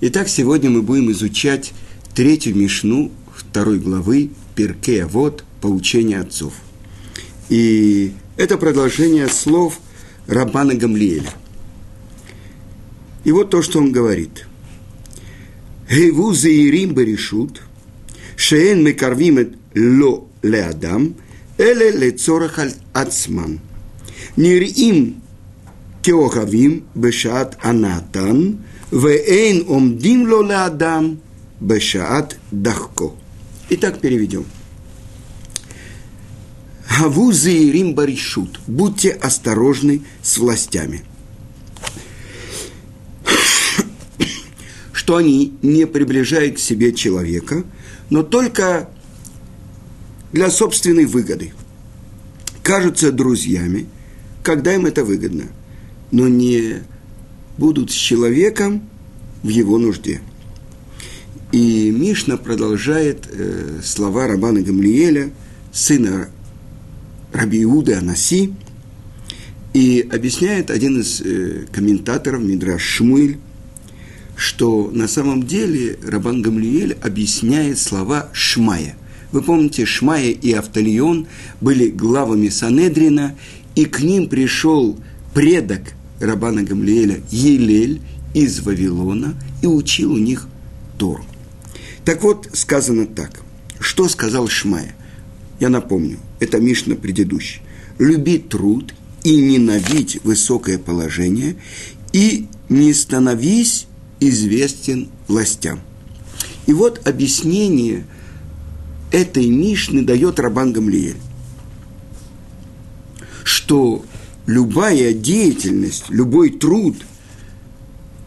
Итак, сегодня мы будем изучать третью Мишну второй главы Перкея Вот «Поучение отцов». И это продолжение слов Рабана Гамлиэля. И вот то, что он говорит. «Гейву заирим баришут, шеен мекарвимет ло леадам, эле лецорах ацман, нирим кеохавим бешат анатан, Вейн омдим лола адам бешаат дахко. Итак, переведем. Гаву заирим баришут. Будьте осторожны с властями. Что они не приближают к себе человека, но только для собственной выгоды. Кажутся друзьями, когда им это выгодно, но не будут с человеком в его нужде. И Мишна продолжает э, слова Рабана Гамлиеля, сына Раби Иуды Анаси, и объясняет один из э, комментаторов Мидраш Шмуэль, что на самом деле Рабан Гамлиель объясняет слова Шмая. Вы помните, Шмая и Автолион были главами Санедрина, и к ним пришел предок Рабана Гамлиэля Елель из Вавилона и учил у них Тору. Так вот, сказано так. Что сказал Шмая? Я напомню, это Мишна предыдущий. Люби труд и ненавидь высокое положение, и не становись известен властям. И вот объяснение этой Мишны дает Рабан Гамлиэль, что любая деятельность, любой труд,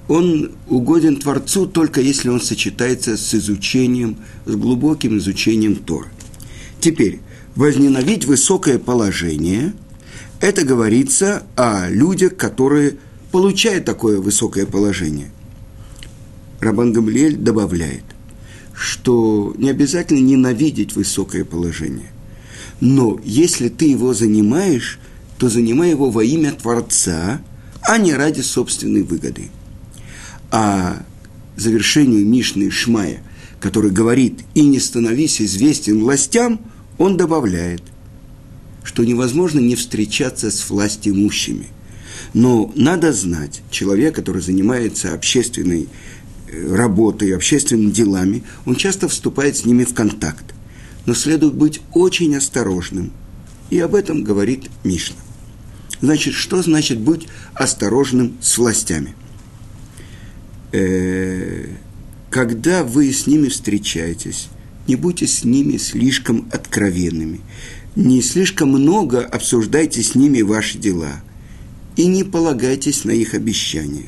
он угоден Творцу только если он сочетается с изучением, с глубоким изучением Тора. Теперь, возненавидеть высокое положение, это говорится о людях, которые получают такое высокое положение. Рабан Гамлиэль добавляет, что не обязательно ненавидеть высокое положение. Но если ты его занимаешь – то занимай его во имя Творца, а не ради собственной выгоды. А завершению Мишны Шмая, который говорит «и не становись известен властям», он добавляет, что невозможно не встречаться с властимущими. Но надо знать, человек, который занимается общественной э, работой, общественными делами, он часто вступает с ними в контакт. Но следует быть очень осторожным. И об этом говорит Мишна. Значит, что значит быть осторожным с властями? Э, когда вы с ними встречаетесь, не будьте с ними слишком откровенными, не слишком много обсуждайте с ними ваши дела и не полагайтесь на их обещания.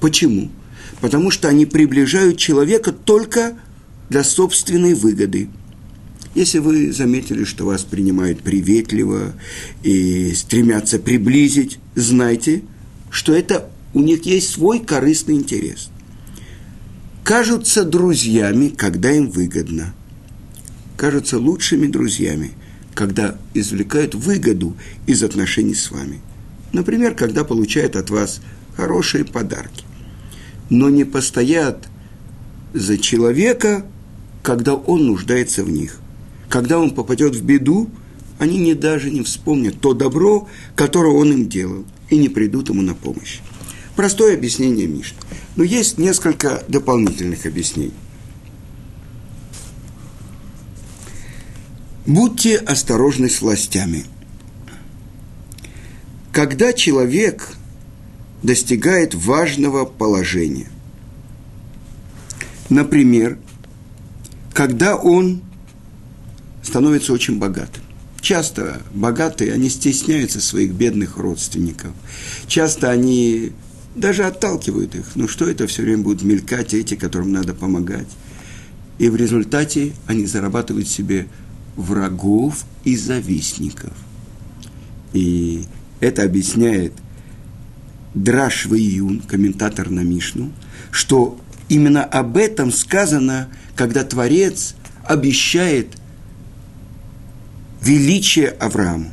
Почему? Потому что они приближают человека только для собственной выгоды – если вы заметили, что вас принимают приветливо и стремятся приблизить, знайте, что это у них есть свой корыстный интерес. Кажутся друзьями, когда им выгодно. Кажутся лучшими друзьями, когда извлекают выгоду из отношений с вами. Например, когда получают от вас хорошие подарки. Но не постоят за человека, когда он нуждается в них когда он попадет в беду, они не даже не вспомнят то добро, которое он им делал, и не придут ему на помощь. Простое объяснение Мишны. Но есть несколько дополнительных объяснений. Будьте осторожны с властями. Когда человек достигает важного положения, например, когда он становится очень богатым. Часто богатые, они стесняются своих бедных родственников. Часто они даже отталкивают их. Ну что это все время будут мелькать эти, которым надо помогать? И в результате они зарабатывают себе врагов и завистников. И это объясняет Драш Вейюн, комментатор на Мишну, что именно об этом сказано, когда Творец обещает величие Аврааму.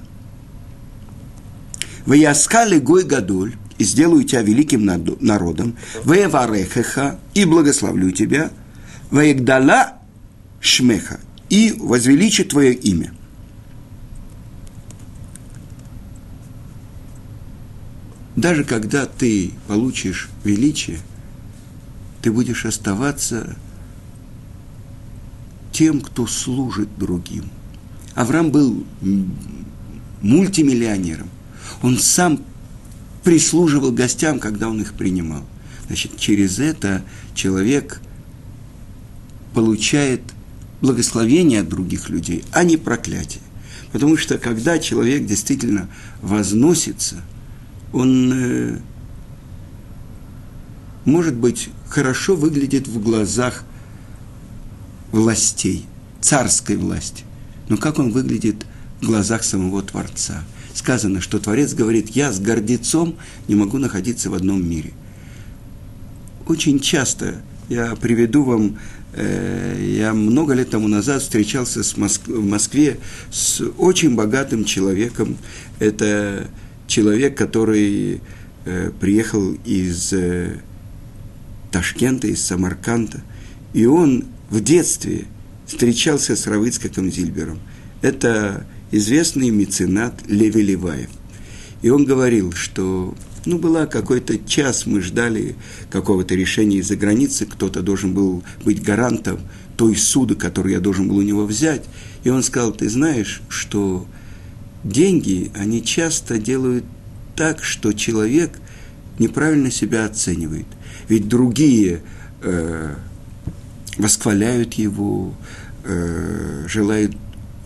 Ваяскали Гой Гадоль, и сделаю тебя великим народом, ваеварехеха, и благословлю тебя, ваегдала шмеха, и возвеличу твое имя. Даже когда ты получишь величие, ты будешь оставаться тем, кто служит другим. Авраам был мультимиллионером. Он сам прислуживал гостям, когда он их принимал. Значит, через это человек получает благословение от других людей, а не проклятие. Потому что когда человек действительно возносится, он, э, может быть, хорошо выглядит в глазах властей, царской власти. Но как он выглядит в глазах самого Творца? Сказано, что Творец говорит, я с гордецом не могу находиться в одном мире. Очень часто я приведу вам, э, я много лет тому назад встречался с Моск... в Москве с очень богатым человеком. Это человек, который э, приехал из э, Ташкента, из Самарканда, и он в детстве встречался с Равыцкаком Зильбером. Это известный меценат Леви Леваев. И он говорил, что ну, была какой-то час, мы ждали какого-то решения из-за границы, кто-то должен был быть гарантом той суды, которую я должен был у него взять. И он сказал, ты знаешь, что деньги, они часто делают так, что человек неправильно себя оценивает. Ведь другие э, восхваляют его, э, желают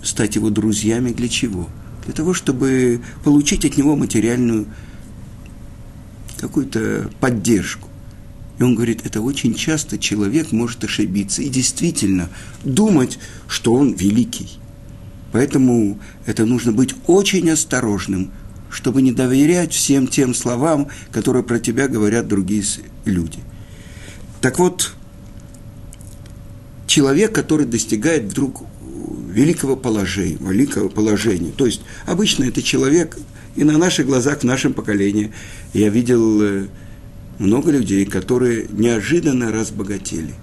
стать его друзьями для чего? Для того, чтобы получить от него материальную какую-то поддержку. И он говорит, это очень часто человек может ошибиться и действительно думать, что он великий. Поэтому это нужно быть очень осторожным, чтобы не доверять всем тем словам, которые про тебя говорят другие люди. Так вот, человек, который достигает вдруг великого положения, великого положения. То есть обычно это человек, и на наших глазах, в нашем поколении, я видел э, много людей, которые неожиданно разбогатели.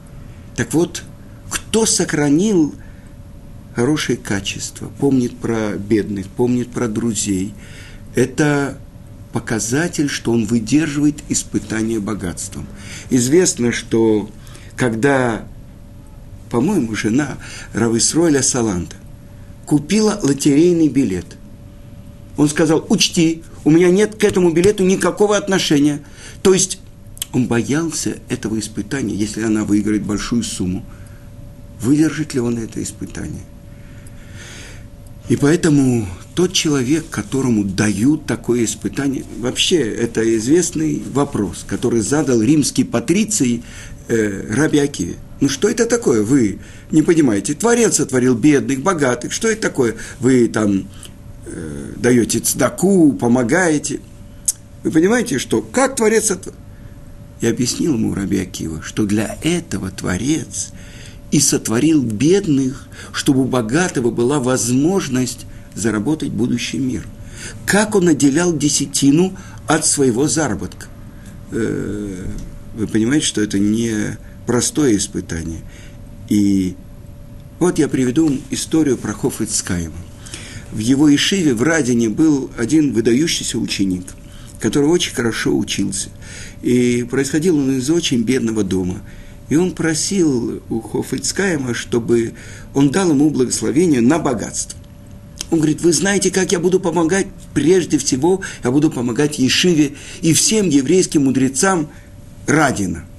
Так вот, кто сохранил хорошие качества, помнит про бедных, помнит про друзей, это показатель, что он выдерживает испытание богатством. Известно, что когда по-моему, жена Рависроиля Саланта, купила лотерейный билет. Он сказал, учти, у меня нет к этому билету никакого отношения. То есть он боялся этого испытания, если она выиграет большую сумму. Выдержит ли он это испытание? И поэтому тот человек, которому дают такое испытание, вообще это известный вопрос, который задал римский патриций э, Раби. Ну что это такое? Вы не понимаете. Творец сотворил бедных, богатых. Что это такое? Вы там э, даете цдаку, помогаете. Вы понимаете, что как Творец сотворил? Я объяснил ему Раби Акива, что для этого Творец и сотворил бедных, чтобы у богатого была возможность заработать будущий мир. Как он отделял десятину от своего заработка? Э, вы понимаете, что это не простое испытание. И вот я приведу историю про Хофицкаема. В его Ишиве в Радине был один выдающийся ученик, который очень хорошо учился. И происходил он из очень бедного дома. И он просил у Хофицкаема, чтобы он дал ему благословение на богатство. Он говорит, вы знаете, как я буду помогать? Прежде всего, я буду помогать Ешиве и всем еврейским мудрецам Радина –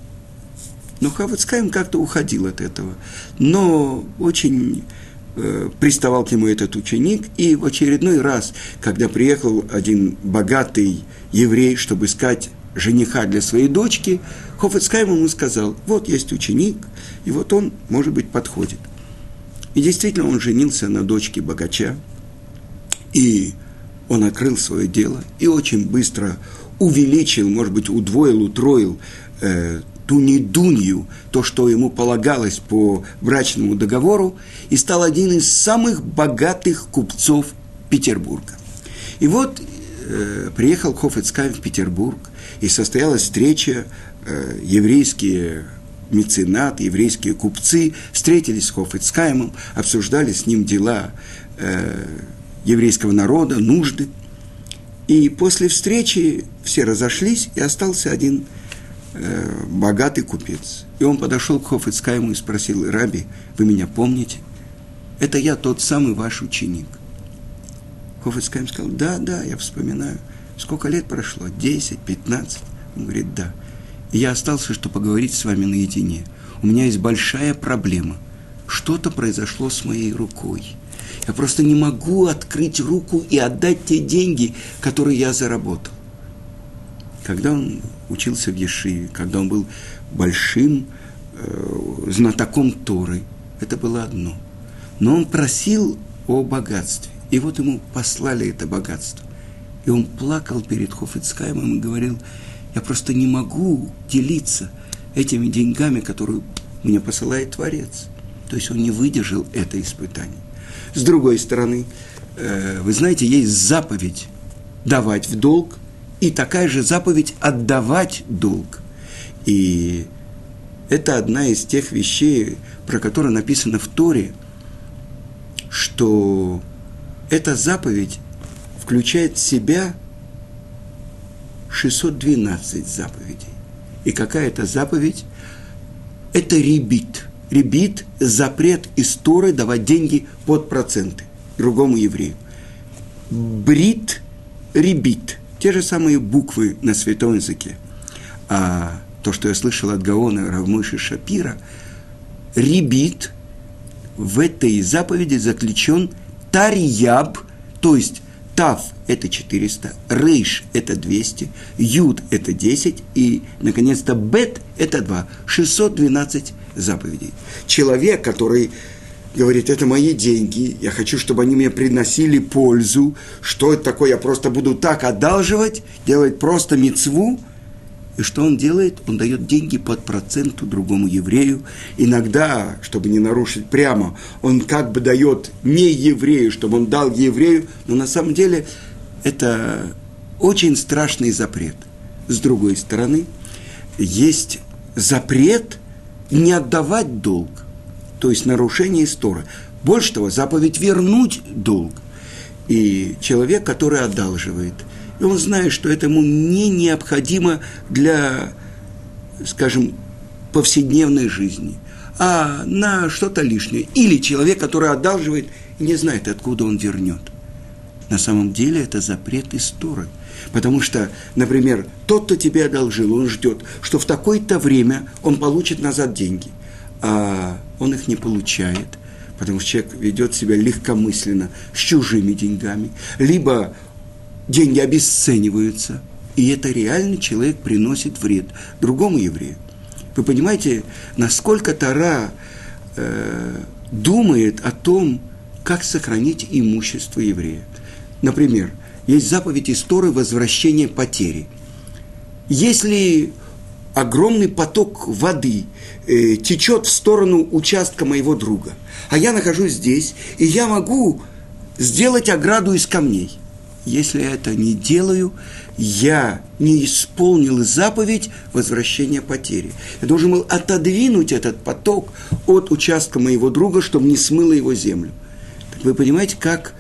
но Хавацкаем как-то уходил от этого. Но очень э, приставал к нему этот ученик, и в очередной раз, когда приехал один богатый еврей, чтобы искать жениха для своей дочки, Хофицкайм ему сказал, вот есть ученик, и вот он, может быть, подходит. И действительно он женился на дочке богача, и он открыл свое дело, и очень быстро увеличил, может быть, удвоил, утроил э, ту недунью, то, что ему полагалось по брачному договору, и стал один из самых богатых купцов Петербурга. И вот э, приехал Хофицкай в Петербург, и состоялась встреча, э, еврейские меценат, еврейские купцы встретились с Хофицкаймом, обсуждали с ним дела э, еврейского народа, нужды. И после встречи все разошлись, и остался один э, богатый купец. И он подошел к Хофицкайму и спросил, «Раби, вы меня помните? Это я тот самый ваш ученик». Хофицкайм сказал, «Да, да, я вспоминаю. Сколько лет прошло? Десять, пятнадцать?» Он говорит, «Да». И я остался, чтобы поговорить с вами наедине. У меня есть большая проблема. Что-то произошло с моей рукой. Я просто не могу открыть руку и отдать те деньги, которые я заработал. Когда он учился в Ешиве, когда он был большим э, знатоком Торы, это было одно. Но он просил о богатстве. И вот ему послали это богатство. И он плакал перед Хофицкаемом и говорил, я просто не могу делиться этими деньгами, которые мне посылает Творец. То есть он не выдержал это испытание. С другой стороны, э, вы знаете, есть заповедь давать в долг, и такая же заповедь отдавать долг. И это одна из тех вещей, про которые написано в Торе, что эта заповедь включает в себя 612 заповедей. И какая это заповедь? Это ребит. Ребит – запрет из Торы давать деньги под проценты другому еврею. Брит – ребит. Те же самые буквы на святом языке. А то, что я слышал от Гаона Равмыши Шапира, ребит в этой заповеди заключен тарьяб, то есть Тав – это 400, Рейш – это 200, Юд – это 10, и, наконец-то, Бет – это 2. 612 заповедей. Человек, который говорит, это мои деньги, я хочу, чтобы они мне приносили пользу, что это такое, я просто буду так одалживать, делать просто мецву – и что он делает? Он дает деньги под проценту другому еврею. Иногда, чтобы не нарушить прямо, он как бы дает не еврею, чтобы он дал еврею, но на самом деле это очень страшный запрет. С другой стороны, есть запрет не отдавать долг, то есть нарушение истории. Больше того, заповедь вернуть долг. И человек, который одалживает – и он знает, что этому не необходимо для, скажем, повседневной жизни, а на что-то лишнее. Или человек, который одалживает не знает, откуда он вернет. На самом деле это запрет истории. Потому что, например, тот, кто тебе одолжил, он ждет, что в такое-то время он получит назад деньги, а он их не получает, потому что человек ведет себя легкомысленно с чужими деньгами, либо деньги обесцениваются, и это реально человек приносит вред другому еврею. Вы понимаете, насколько Тара э, думает о том, как сохранить имущество еврея. Например, есть заповедь истории возвращения потери. Если огромный поток воды э, течет в сторону участка моего друга, а я нахожусь здесь, и я могу сделать ограду из камней – если я это не делаю, я не исполнил заповедь возвращения потери. Я должен был отодвинуть этот поток от участка моего друга, чтобы не смыло его землю. Так вы понимаете, как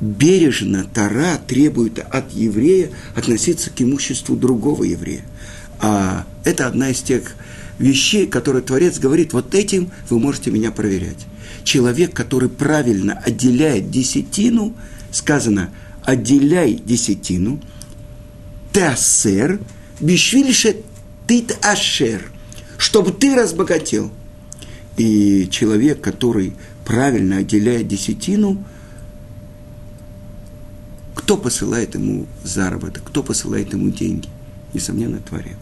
бережно Тара требует от еврея относиться к имуществу другого еврея. А это одна из тех вещей, которые Творец говорит, вот этим вы можете меня проверять. Человек, который правильно отделяет десятину, сказано – отделяй десятину, теасер, бишвильше тит ашер, чтобы ты разбогател. И человек, который правильно отделяет десятину, кто посылает ему заработок, кто посылает ему деньги? Несомненно, Творец.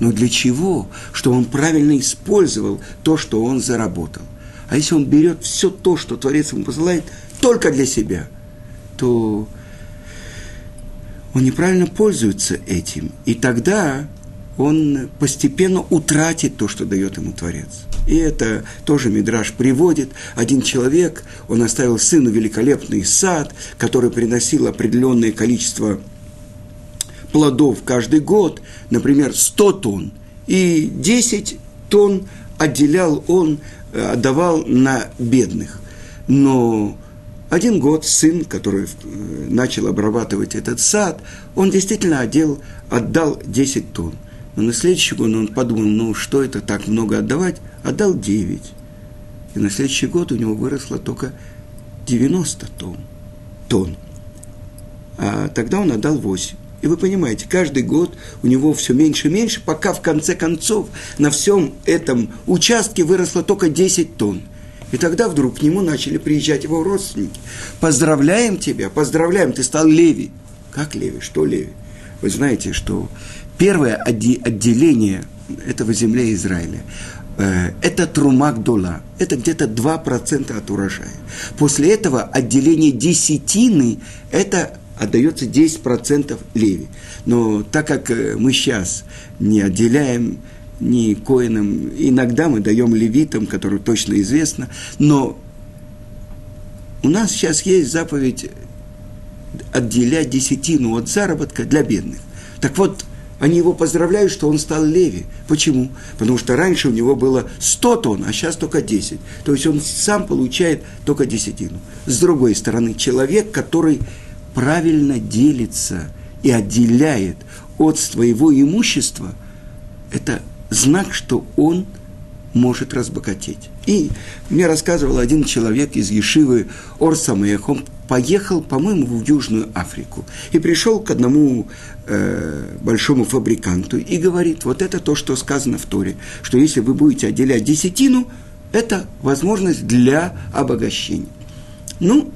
Но для чего? Чтобы он правильно использовал то, что он заработал. А если он берет все то, что Творец ему посылает, только для себя, то он неправильно пользуется этим. И тогда он постепенно утратит то, что дает ему Творец. И это тоже Мидраш приводит. Один человек, он оставил сыну великолепный сад, который приносил определенное количество плодов каждый год, например, 100 тонн, и 10 тонн отделял он, э, отдавал на бедных. Но один год сын, который э, начал обрабатывать этот сад, он действительно отдел, отдал 10 тонн. Но на следующий год он подумал, ну что это так много отдавать, отдал 9. И на следующий год у него выросло только 90 тонн. тонн. А тогда он отдал 8. И вы понимаете, каждый год у него все меньше и меньше, пока в конце концов на всем этом участке выросло только 10 тонн. И тогда вдруг к нему начали приезжать его родственники. Поздравляем тебя, поздравляем, ты стал Леви. Как Леви? Что Леви? Вы знаете, что первое отделение этого земли Израиля э, это трумак дола, это где-то 2% от урожая. После этого отделение десятины – это отдается 10% леви. Но так как э, мы сейчас не отделяем ни коинам, иногда мы даем левитам, которые точно известно, но у нас сейчас есть заповедь отделять десятину от заработка для бедных. Так вот, они его поздравляют, что он стал леви. Почему? Потому что раньше у него было 100 тонн, а сейчас только 10. То есть он сам получает только десятину. С другой стороны, человек, который правильно делится и отделяет от своего имущества, это знак, что он может разбогатеть. И мне рассказывал один человек из Ешивы Орсамех, он поехал, по-моему, в Южную Африку и пришел к одному э, большому фабриканту и говорит, вот это то, что сказано в Торе, что если вы будете отделять десятину, это возможность для обогащения. Ну,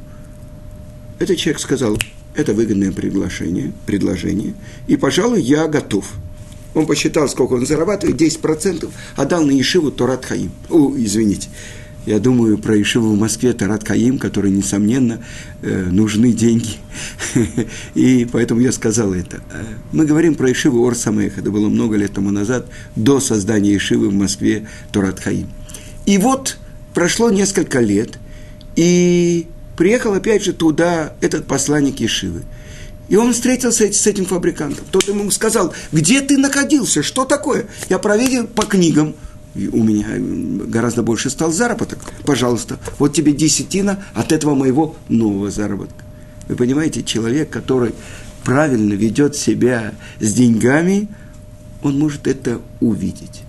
этот человек сказал, это выгодное предложение, предложение, и, пожалуй, я готов. Он посчитал, сколько он зарабатывает, 10%, отдал на Ешиву Торат Хаим. О, извините, я думаю про Ешиву в Москве, Тарат Хаим, который, несомненно, э, нужны деньги. И поэтому я сказал это. Э, мы говорим про Ешиву Ор Самех. Это было много лет тому назад, до создания Ешивы в Москве Торат Хаим. И вот прошло несколько лет, и приехал опять же туда этот посланник Ешивы. И он встретился с этим фабрикантом. Тот ему сказал, где ты находился, что такое? Я проверил по книгам, и у меня гораздо больше стал заработок. Пожалуйста, вот тебе десятина от этого моего нового заработка. Вы понимаете, человек, который правильно ведет себя с деньгами, он может это увидеть.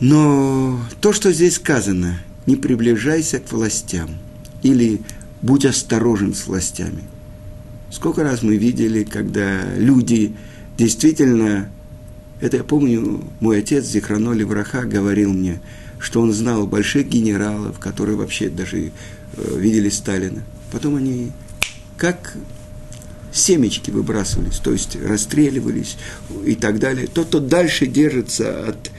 Но то, что здесь сказано, не приближайся к властям – или будь осторожен с властями. Сколько раз мы видели, когда люди действительно, это я помню, мой отец Зихраноли Враха говорил мне, что он знал больших генералов, которые вообще даже э, видели Сталина. Потом они как семечки выбрасывались, то есть расстреливались и так далее. Тот, кто дальше держится от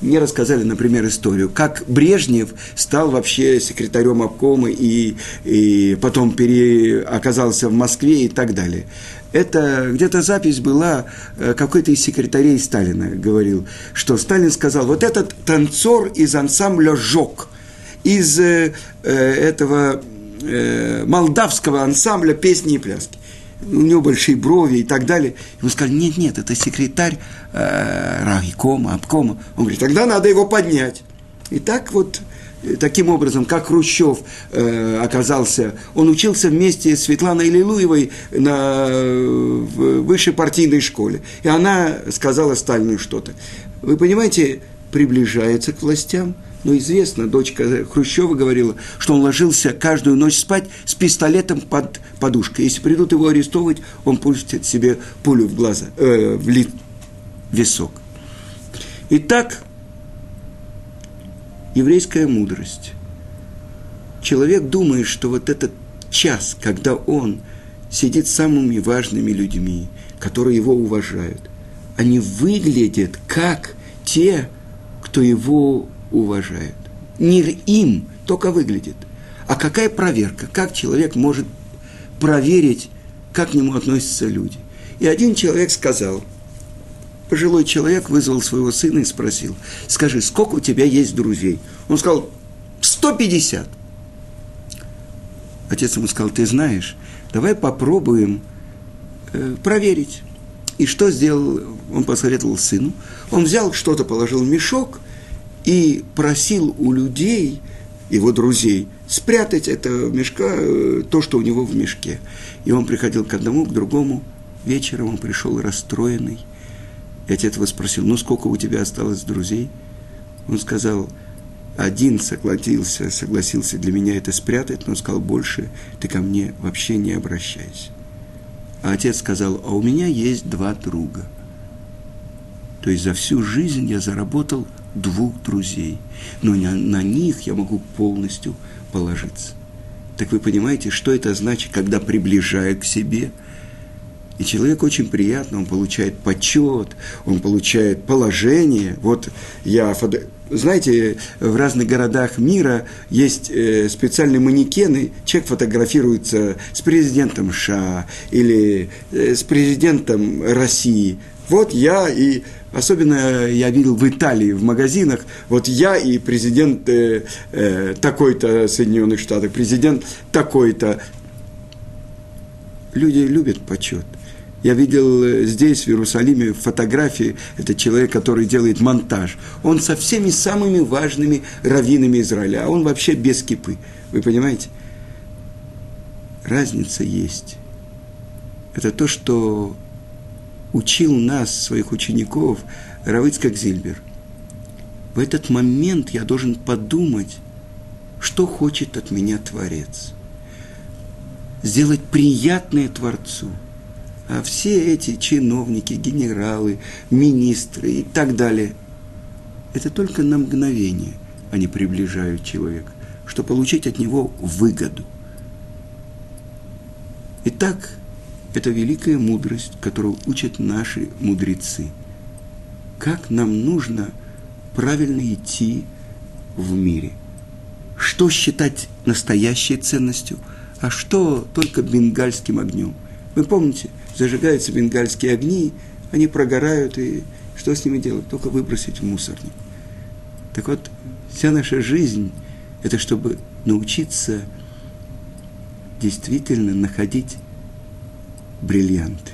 мне рассказали, например, историю, как Брежнев стал вообще секретарем обкома и, и потом пере, оказался в Москве и так далее. Это где-то запись была, э, какой-то из секретарей Сталина говорил, что Сталин сказал, вот этот танцор из ансамбля «Жок», из э, э этого э, молдавского ансамбля «Песни и пляски» у него большие брови и так далее. Ему сказали, нет, нет, это секретарь э, райкома, обкома. Он говорит, тогда надо его поднять. И так вот, э, таким образом, как Хрущев э, оказался, он учился вместе с Светланой Лилуевой на в высшей партийной школе. И она сказала Сталину что-то. Вы понимаете, приближается к властям – но известно, дочка Хрущева говорила, что он ложился каждую ночь спать с пистолетом под подушкой. Если придут его арестовывать, он пустит себе пулю в глаза, э, в ли, висок. Итак, еврейская мудрость. Человек думает, что вот этот час, когда он сидит с самыми важными людьми, которые его уважают, они выглядят как те, кто его уважают. Не им только выглядит. А какая проверка? Как человек может проверить, как к нему относятся люди? И один человек сказал, пожилой человек вызвал своего сына и спросил, скажи, сколько у тебя есть друзей? Он сказал, 150. Отец ему сказал, ты знаешь, давай попробуем э, проверить. И что сделал, он посоветовал сыну. Он взял что-то, положил в мешок и просил у людей, его друзей, спрятать это мешка, э, то, что у него в мешке. И он приходил к одному, к другому. Вечером он пришел расстроенный. И отец его спросил, ну сколько у тебя осталось друзей? Он сказал, один согласился, согласился для меня это спрятать, но сказал, больше ты ко мне вообще не обращайся. А отец сказал, а у меня есть два друга. То есть за всю жизнь я заработал двух друзей, но на, на них я могу полностью положиться. Так вы понимаете, что это значит, когда приближает к себе – и человек очень приятно, он получает почет, он получает положение. Вот я, знаете, в разных городах мира есть э, специальные манекены, человек фотографируется с президентом США или э, с президентом России. Вот я и Особенно я видел в Италии, в магазинах, вот я и президент э, э, такой-то Соединенных Штатов, президент такой-то. Люди любят почет. Я видел э, здесь, в Иерусалиме, фотографии. Это человек, который делает монтаж. Он со всеми самыми важными раввинами Израиля. А он вообще без кипы. Вы понимаете? Разница есть. Это то, что учил нас, своих учеников, Равыцкак Зильбер. В этот момент я должен подумать, что хочет от меня Творец. Сделать приятное Творцу – а все эти чиновники, генералы, министры и так далее, это только на мгновение они приближают человека, чтобы получить от него выгоду. Итак, это великая мудрость, которую учат наши мудрецы. Как нам нужно правильно идти в мире. Что считать настоящей ценностью, а что только бенгальским огнем. Вы помните, зажигаются бенгальские огни, они прогорают, и что с ними делать? Только выбросить в мусорник. Так вот, вся наша жизнь – это чтобы научиться действительно находить бриллианты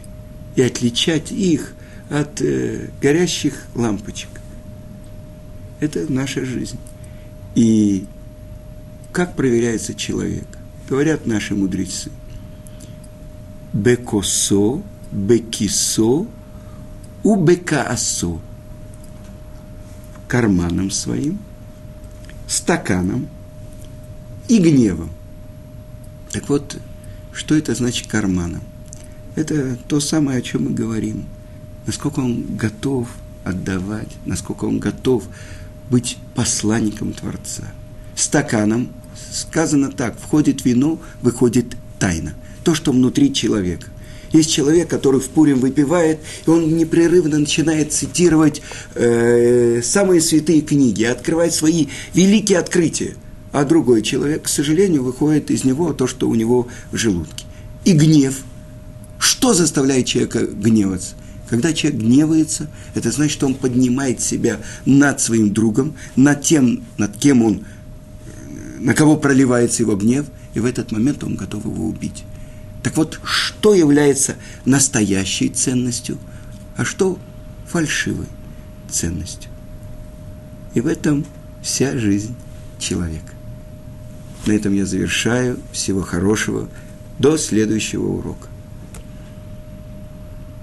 и отличать их от э, горящих лампочек. Это наша жизнь. И как проверяется человек? Говорят наши мудрецы – бекосо, бекисо, у бекаасо. Карманом своим, стаканом и гневом. Так вот, что это значит карманом? Это то самое, о чем мы говорим. Насколько он готов отдавать, насколько он готов быть посланником Творца. Стаканом сказано так, входит вино, выходит тайна то, что внутри человека. Есть человек, который в Пурим выпивает, и он непрерывно начинает цитировать э, самые святые книги, открывать свои великие открытия. А другой человек, к сожалению, выходит из него то, что у него в желудке. И гнев. Что заставляет человека гневаться? Когда человек гневается, это значит, что он поднимает себя над своим другом, над тем, над кем он, на кого проливается его гнев, и в этот момент он готов его убить. Так вот, что является настоящей ценностью, а что фальшивой ценностью? И в этом вся жизнь человека. На этом я завершаю. Всего хорошего. До следующего урока.